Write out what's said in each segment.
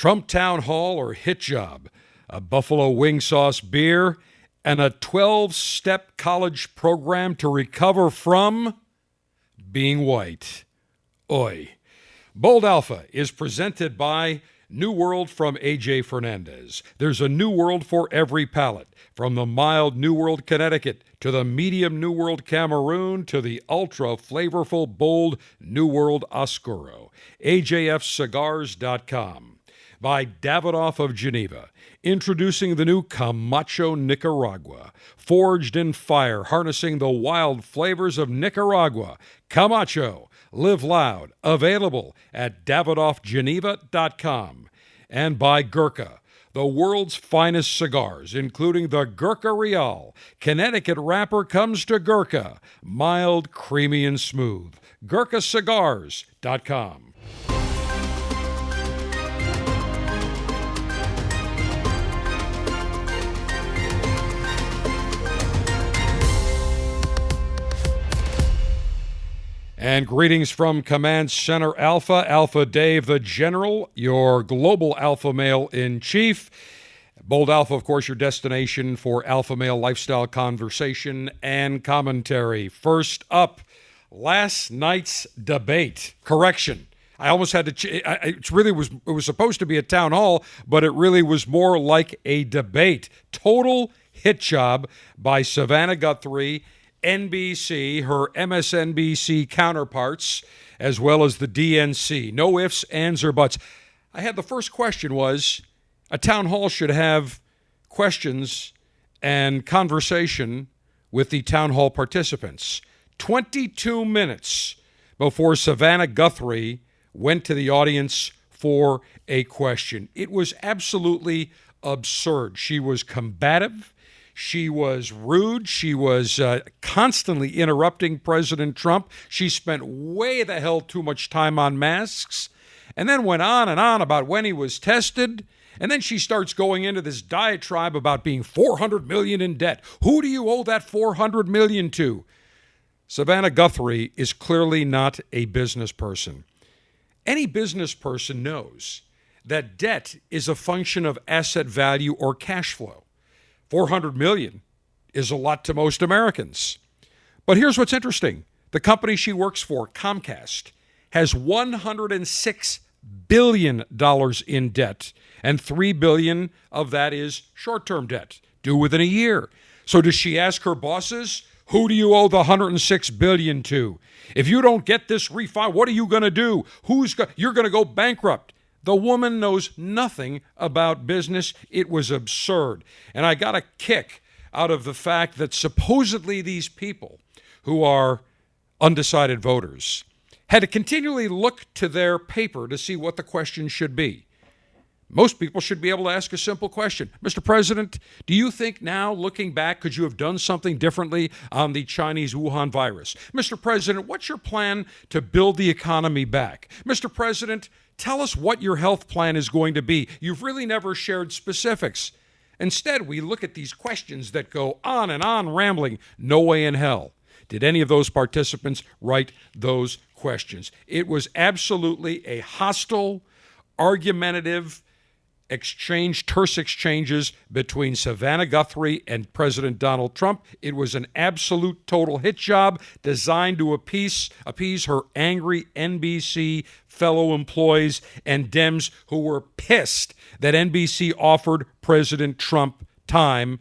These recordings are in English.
Trump Town Hall or Hit Job, a Buffalo Wing Sauce beer, and a 12 step college program to recover from being white. Oi. Bold Alpha is presented by New World from AJ Fernandez. There's a new world for every palate, from the mild New World Connecticut to the medium New World Cameroon to the ultra flavorful bold New World Oscuro. AJFcigars.com. By Davidoff of Geneva, introducing the new Camacho Nicaragua, forged in fire, harnessing the wild flavors of Nicaragua. Camacho, live loud, available at davidoffgeneva.com. And by Gurkha, the world's finest cigars, including the Gurkha Real. Connecticut wrapper comes to Gurkha, mild, creamy, and smooth. GurkhaCigars.com. And greetings from Command Center Alpha, Alpha Dave the General, your global alpha male in chief. Bold Alpha, of course, your destination for alpha male lifestyle conversation and commentary. First up, last night's debate. Correction. I almost had to. Ch- it really was. It was supposed to be a town hall, but it really was more like a debate. Total hit job by Savannah Guthrie NBC, her MSNBC counterparts, as well as the DNC. No ifs, ands, or buts. I had the first question was a town hall should have questions and conversation with the town hall participants. 22 minutes before Savannah Guthrie went to the audience for a question. It was absolutely absurd. She was combative. She was rude. She was uh, constantly interrupting President Trump. She spent way the hell too much time on masks and then went on and on about when he was tested. And then she starts going into this diatribe about being 400 million in debt. Who do you owe that 400 million to? Savannah Guthrie is clearly not a business person. Any business person knows that debt is a function of asset value or cash flow. 400 million is a lot to most Americans. But here's what's interesting. The company she works for, Comcast, has 106 billion dollars in debt and 3 billion of that is short-term debt due within a year. So does she ask her bosses, who do you owe the 106 billion to? If you don't get this refi, what are you going to do? Who's go- you're going to go bankrupt. The woman knows nothing about business. It was absurd. And I got a kick out of the fact that supposedly these people who are undecided voters had to continually look to their paper to see what the question should be. Most people should be able to ask a simple question Mr. President, do you think now, looking back, could you have done something differently on the Chinese Wuhan virus? Mr. President, what's your plan to build the economy back? Mr. President, tell us what your health plan is going to be. You've really never shared specifics. Instead, we look at these questions that go on and on rambling. No way in hell. Did any of those participants write those questions? It was absolutely a hostile, argumentative, exchange, terse exchanges between Savannah Guthrie and President Donald Trump. It was an absolute total hit job designed to appease, appease her angry NBC fellow employees and Dems who were pissed that NBC offered President Trump time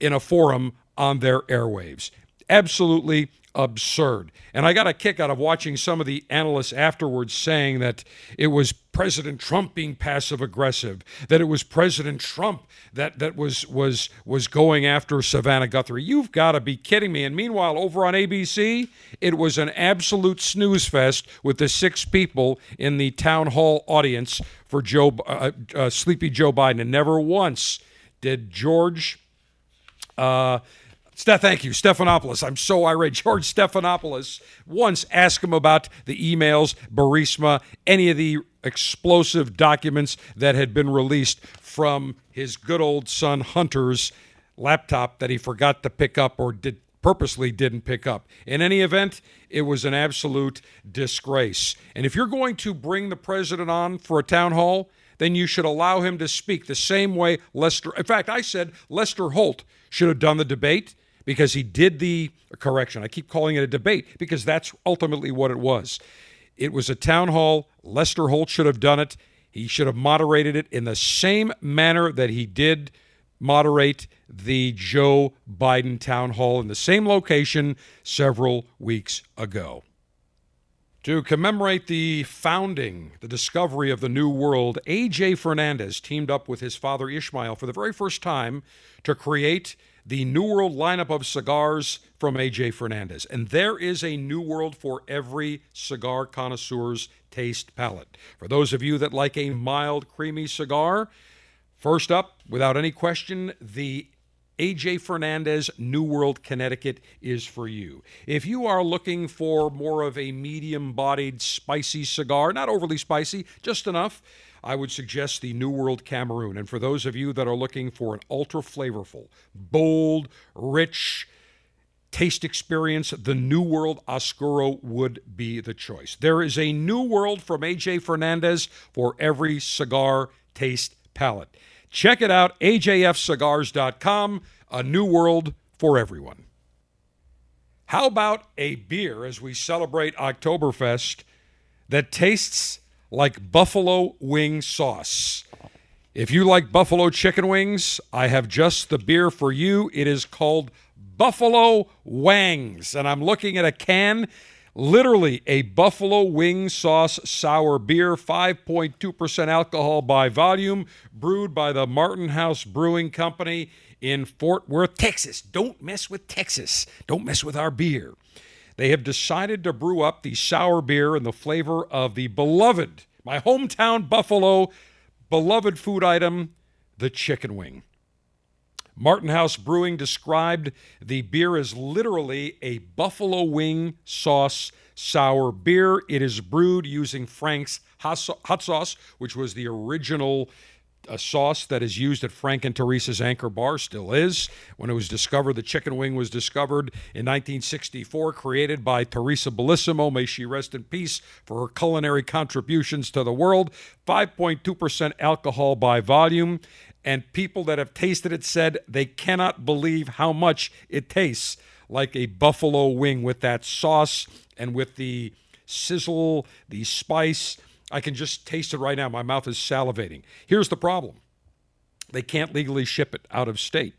in a forum on their airwaves. Absolutely absurd. And I got a kick out of watching some of the analysts afterwards saying that it was President Trump being passive aggressive, that it was President Trump that, that was was was going after Savannah Guthrie. You've got to be kidding me. And meanwhile, over on ABC, it was an absolute snooze fest with the six people in the town hall audience for Joe uh, uh, Sleepy Joe Biden. And never once did George uh, Steph, thank you. Stephanopoulos. I'm so irate. George Stephanopoulos once asked him about the emails, Burisma, any of the explosive documents that had been released from his good old son Hunter's laptop that he forgot to pick up or did purposely didn't pick up. In any event, it was an absolute disgrace. And if you're going to bring the president on for a town hall, then you should allow him to speak the same way Lester. In fact, I said Lester Holt should have done the debate because he did the correction. I keep calling it a debate because that's ultimately what it was. It was a town hall. Lester Holt should have done it. He should have moderated it in the same manner that he did moderate the Joe Biden town hall in the same location several weeks ago. To commemorate the founding, the discovery of the New World, A.J. Fernandez teamed up with his father Ishmael for the very first time to create the New World lineup of cigars from A.J. Fernandez. And there is a New World for every cigar connoisseur's taste palate. For those of you that like a mild, creamy cigar, first up, without any question, the AJ Fernandez, New World, Connecticut is for you. If you are looking for more of a medium bodied, spicy cigar, not overly spicy, just enough, I would suggest the New World Cameroon. And for those of you that are looking for an ultra flavorful, bold, rich, taste experience, the New World Oscuro would be the choice. There is a New World from AJ Fernandez for every cigar taste palate. Check it out, ajfcigars.com, a new world for everyone. How about a beer as we celebrate Oktoberfest that tastes like buffalo wing sauce? If you like buffalo chicken wings, I have just the beer for you. It is called Buffalo Wangs, and I'm looking at a can literally a buffalo wing sauce sour beer, 5.2% alcohol by volume, brewed by the Martin House Brewing Company in Fort Worth, Texas. Don't mess with Texas. Don't mess with our beer. They have decided to brew up the sour beer in the flavor of the beloved, my hometown Buffalo, beloved food item, the chicken wing. Martin House Brewing described the beer as literally a buffalo wing sauce sour beer. It is brewed using Frank's hot sauce, which was the original uh, sauce that is used at Frank and Teresa's Anchor Bar, still is. When it was discovered, the chicken wing was discovered in 1964, created by Teresa Bellissimo. May she rest in peace for her culinary contributions to the world. 5.2% alcohol by volume and people that have tasted it said they cannot believe how much it tastes like a buffalo wing with that sauce and with the sizzle, the spice. I can just taste it right now. My mouth is salivating. Here's the problem they can't legally ship it out of state.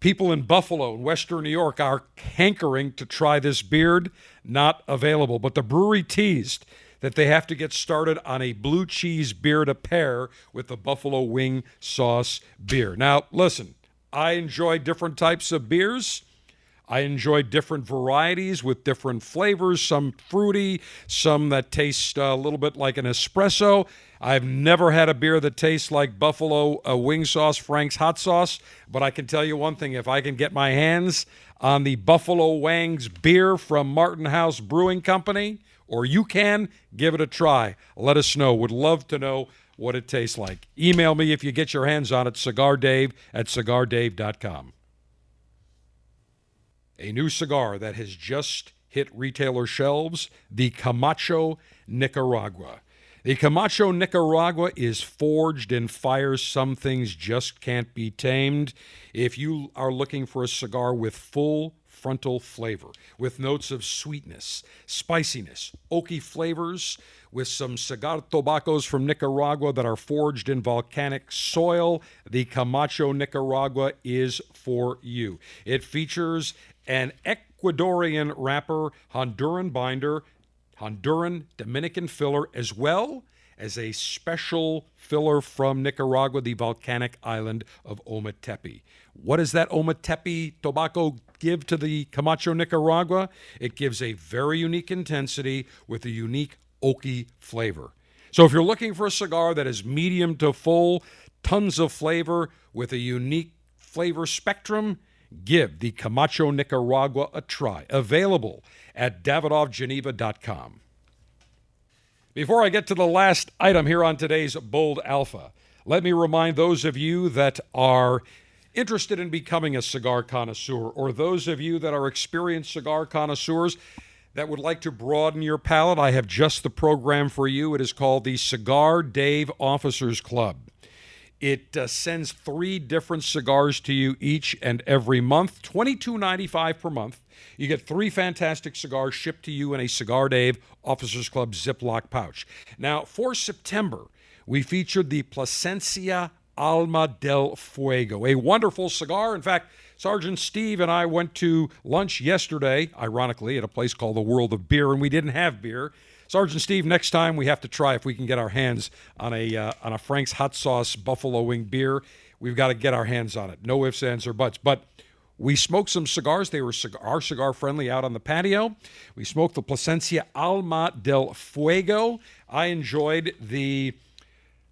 People in Buffalo and Western New York are hankering to try this beard, not available. But the brewery teased that they have to get started on a blue cheese beer to pair with the buffalo wing sauce beer. Now, listen, I enjoy different types of beers. I enjoy different varieties with different flavors, some fruity, some that taste a little bit like an espresso. I've never had a beer that tastes like buffalo uh, wing sauce, Frank's hot sauce, but I can tell you one thing if I can get my hands on the Buffalo Wangs beer from Martin House Brewing Company, or you can give it a try. Let us know. Would love to know what it tastes like. Email me if you get your hands on it, cigardave at cigardave.com. A new cigar that has just hit retailer shelves, the Camacho Nicaragua. The Camacho Nicaragua is forged in fire. Some things just can't be tamed. If you are looking for a cigar with full frontal flavor with notes of sweetness, spiciness, oaky flavors, with some cigar tobaccos from Nicaragua that are forged in volcanic soil. The Camacho Nicaragua is for you. It features an Ecuadorian wrapper, Honduran binder, Honduran Dominican filler, as well as a special filler from Nicaragua, the volcanic island of Ometepe. What does that Ometepe tobacco give to the Camacho Nicaragua? It gives a very unique intensity with a unique oaky flavor. So if you're looking for a cigar that is medium to full, tons of flavor with a unique flavor spectrum, give the Camacho Nicaragua a try. Available at davidoffgeneva.com. Before I get to the last item here on today's Bold Alpha, let me remind those of you that are interested in becoming a cigar connoisseur, or those of you that are experienced cigar connoisseurs, that would like to broaden your palate, I have just the program for you. It is called the Cigar Dave Officers Club. It uh, sends three different cigars to you each and every month, $22.95 per month. You get three fantastic cigars shipped to you in a Cigar Dave Officers Club Ziploc pouch. Now, for September, we featured the Plasencia Alma del Fuego, a wonderful cigar. In fact, Sergeant Steve and I went to lunch yesterday, ironically, at a place called the World of Beer, and we didn't have beer. Sergeant Steve, next time we have to try if we can get our hands on a uh, on a Frank's hot sauce buffalo wing beer. We've got to get our hands on it. No ifs, ands, or buts. But we smoked some cigars. They were cigar, cigar friendly out on the patio. We smoked the Plasencia Alma del Fuego. I enjoyed the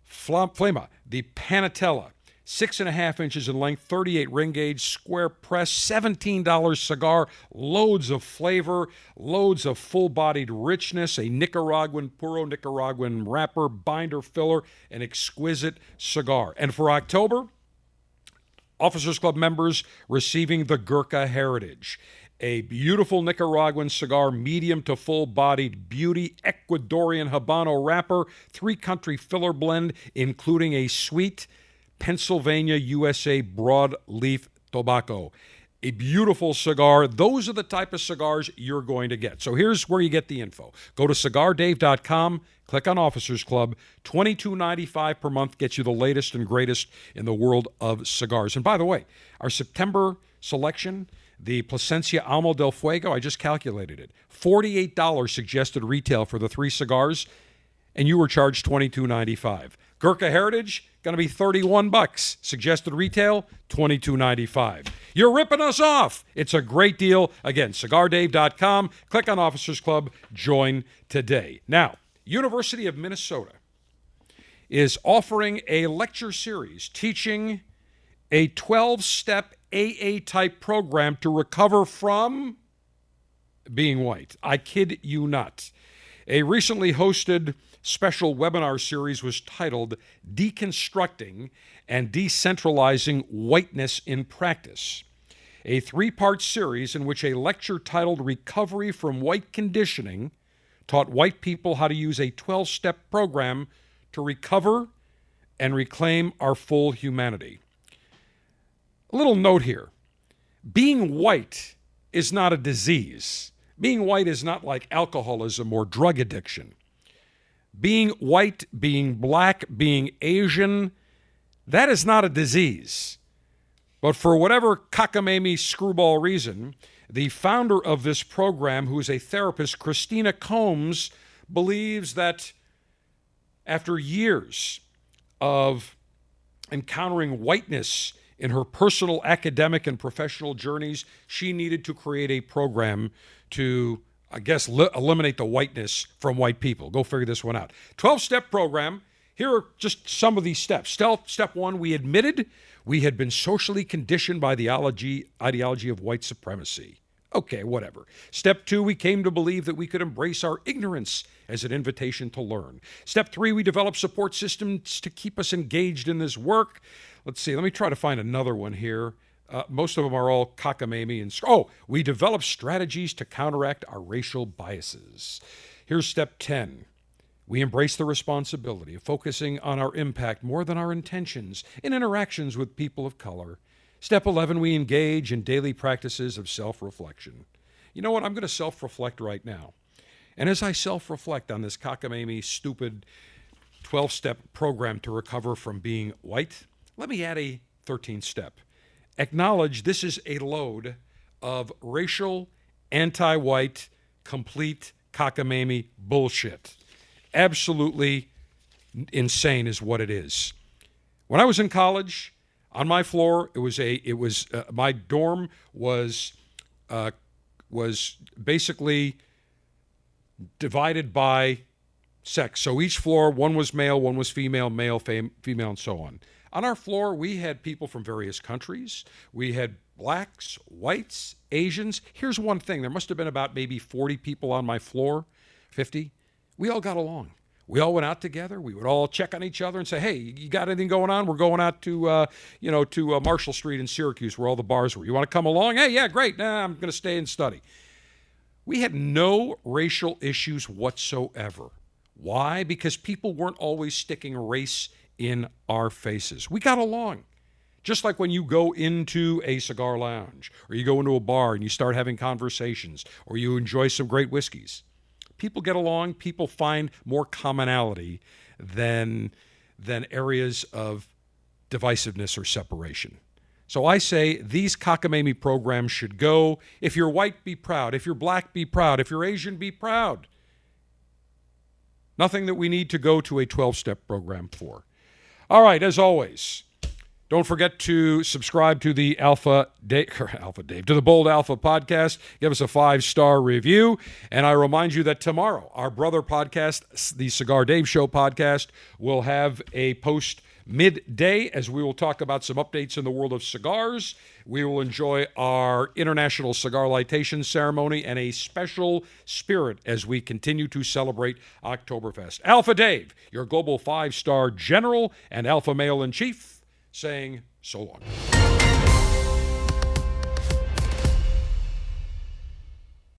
Flama, the Panatella, six and a half inches in length, 38 ring gauge, square press, $17 cigar, loads of flavor, loads of full bodied richness, a Nicaraguan, puro Nicaraguan wrapper, binder filler, an exquisite cigar. And for October, Officers Club members receiving the Gurkha Heritage. A beautiful Nicaraguan cigar, medium to full bodied beauty, Ecuadorian Habano wrapper, three country filler blend, including a sweet Pennsylvania USA broadleaf tobacco. A beautiful cigar. Those are the type of cigars you're going to get. So here's where you get the info. Go to cigardave.com, click on Officers Club. $22.95 per month gets you the latest and greatest in the world of cigars. And by the way, our September selection, the Plasencia Alma del Fuego, I just calculated it. $48 suggested retail for the three cigars, and you were charged $22.95. Gurkha Heritage, going to be 31 bucks. Suggested retail, 22.95. You're ripping us off. It's a great deal. Again, cigardave.com. Click on Officers Club. Join today. Now, University of Minnesota is offering a lecture series teaching a 12-step AA type program to recover from being white. I kid you not. A recently hosted special webinar series was titled Deconstructing and Decentralizing Whiteness in Practice, a three part series in which a lecture titled Recovery from White Conditioning taught white people how to use a 12 step program to recover and reclaim our full humanity. A little note here being white is not a disease. Being white is not like alcoholism or drug addiction. Being white, being black, being Asian, that is not a disease. But for whatever cockamamie screwball reason, the founder of this program, who is a therapist, Christina Combs, believes that after years of encountering whiteness in her personal academic and professional journeys, she needed to create a program to I guess, li- eliminate the whiteness from white people. Go figure this one out. 12 step program. Here are just some of these steps. Step, step one, we admitted we had been socially conditioned by the ideology, ideology of white supremacy. Okay, whatever. Step two, we came to believe that we could embrace our ignorance as an invitation to learn. Step three, we developed support systems to keep us engaged in this work. Let's see, let me try to find another one here. Uh, most of them are all cockamamie and oh, we develop strategies to counteract our racial biases. Here's step 10. We embrace the responsibility of focusing on our impact more than our intentions in interactions with people of color. Step 11, we engage in daily practices of self reflection. You know what? I'm going to self reflect right now. And as I self reflect on this cockamamie, stupid 12 step program to recover from being white, let me add a 13th step acknowledge this is a load of racial, anti white, complete cockamamie bullshit. Absolutely insane is what it is. When I was in college, on my floor, it was a it was uh, my dorm was uh, was basically divided by sex. So each floor, one was male, one was female, male, fam- female, and so on. On our floor, we had people from various countries. We had blacks, whites, Asians. Here's one thing there must have been about maybe 40 people on my floor, 50. We all got along. We all went out together. We would all check on each other and say, "Hey, you got anything going on? We're going out to, uh, you know, to uh, Marshall Street in Syracuse, where all the bars were. You want to come along? Hey, yeah, great. Nah, I'm going to stay and study." we had no racial issues whatsoever. Why? Because people weren't always sticking race in our faces. We got along. Just like when you go into a cigar lounge or you go into a bar and you start having conversations or you enjoy some great whiskeys. People get along, people find more commonality than than areas of divisiveness or separation. So I say these cockamamie programs should go. If you're white, be proud. If you're black, be proud. If you're Asian, be proud. Nothing that we need to go to a 12 step program for. All right, as always, don't forget to subscribe to the Alpha Dave, Alpha Dave, to the Bold Alpha podcast. Give us a five star review. And I remind you that tomorrow, our brother podcast, the Cigar Dave Show podcast, will have a post midday as we will talk about some updates in the world of cigars. We will enjoy our International Cigar Lightation Ceremony and a special spirit as we continue to celebrate Oktoberfest. Alpha Dave, your global five star general and alpha male in chief saying so long.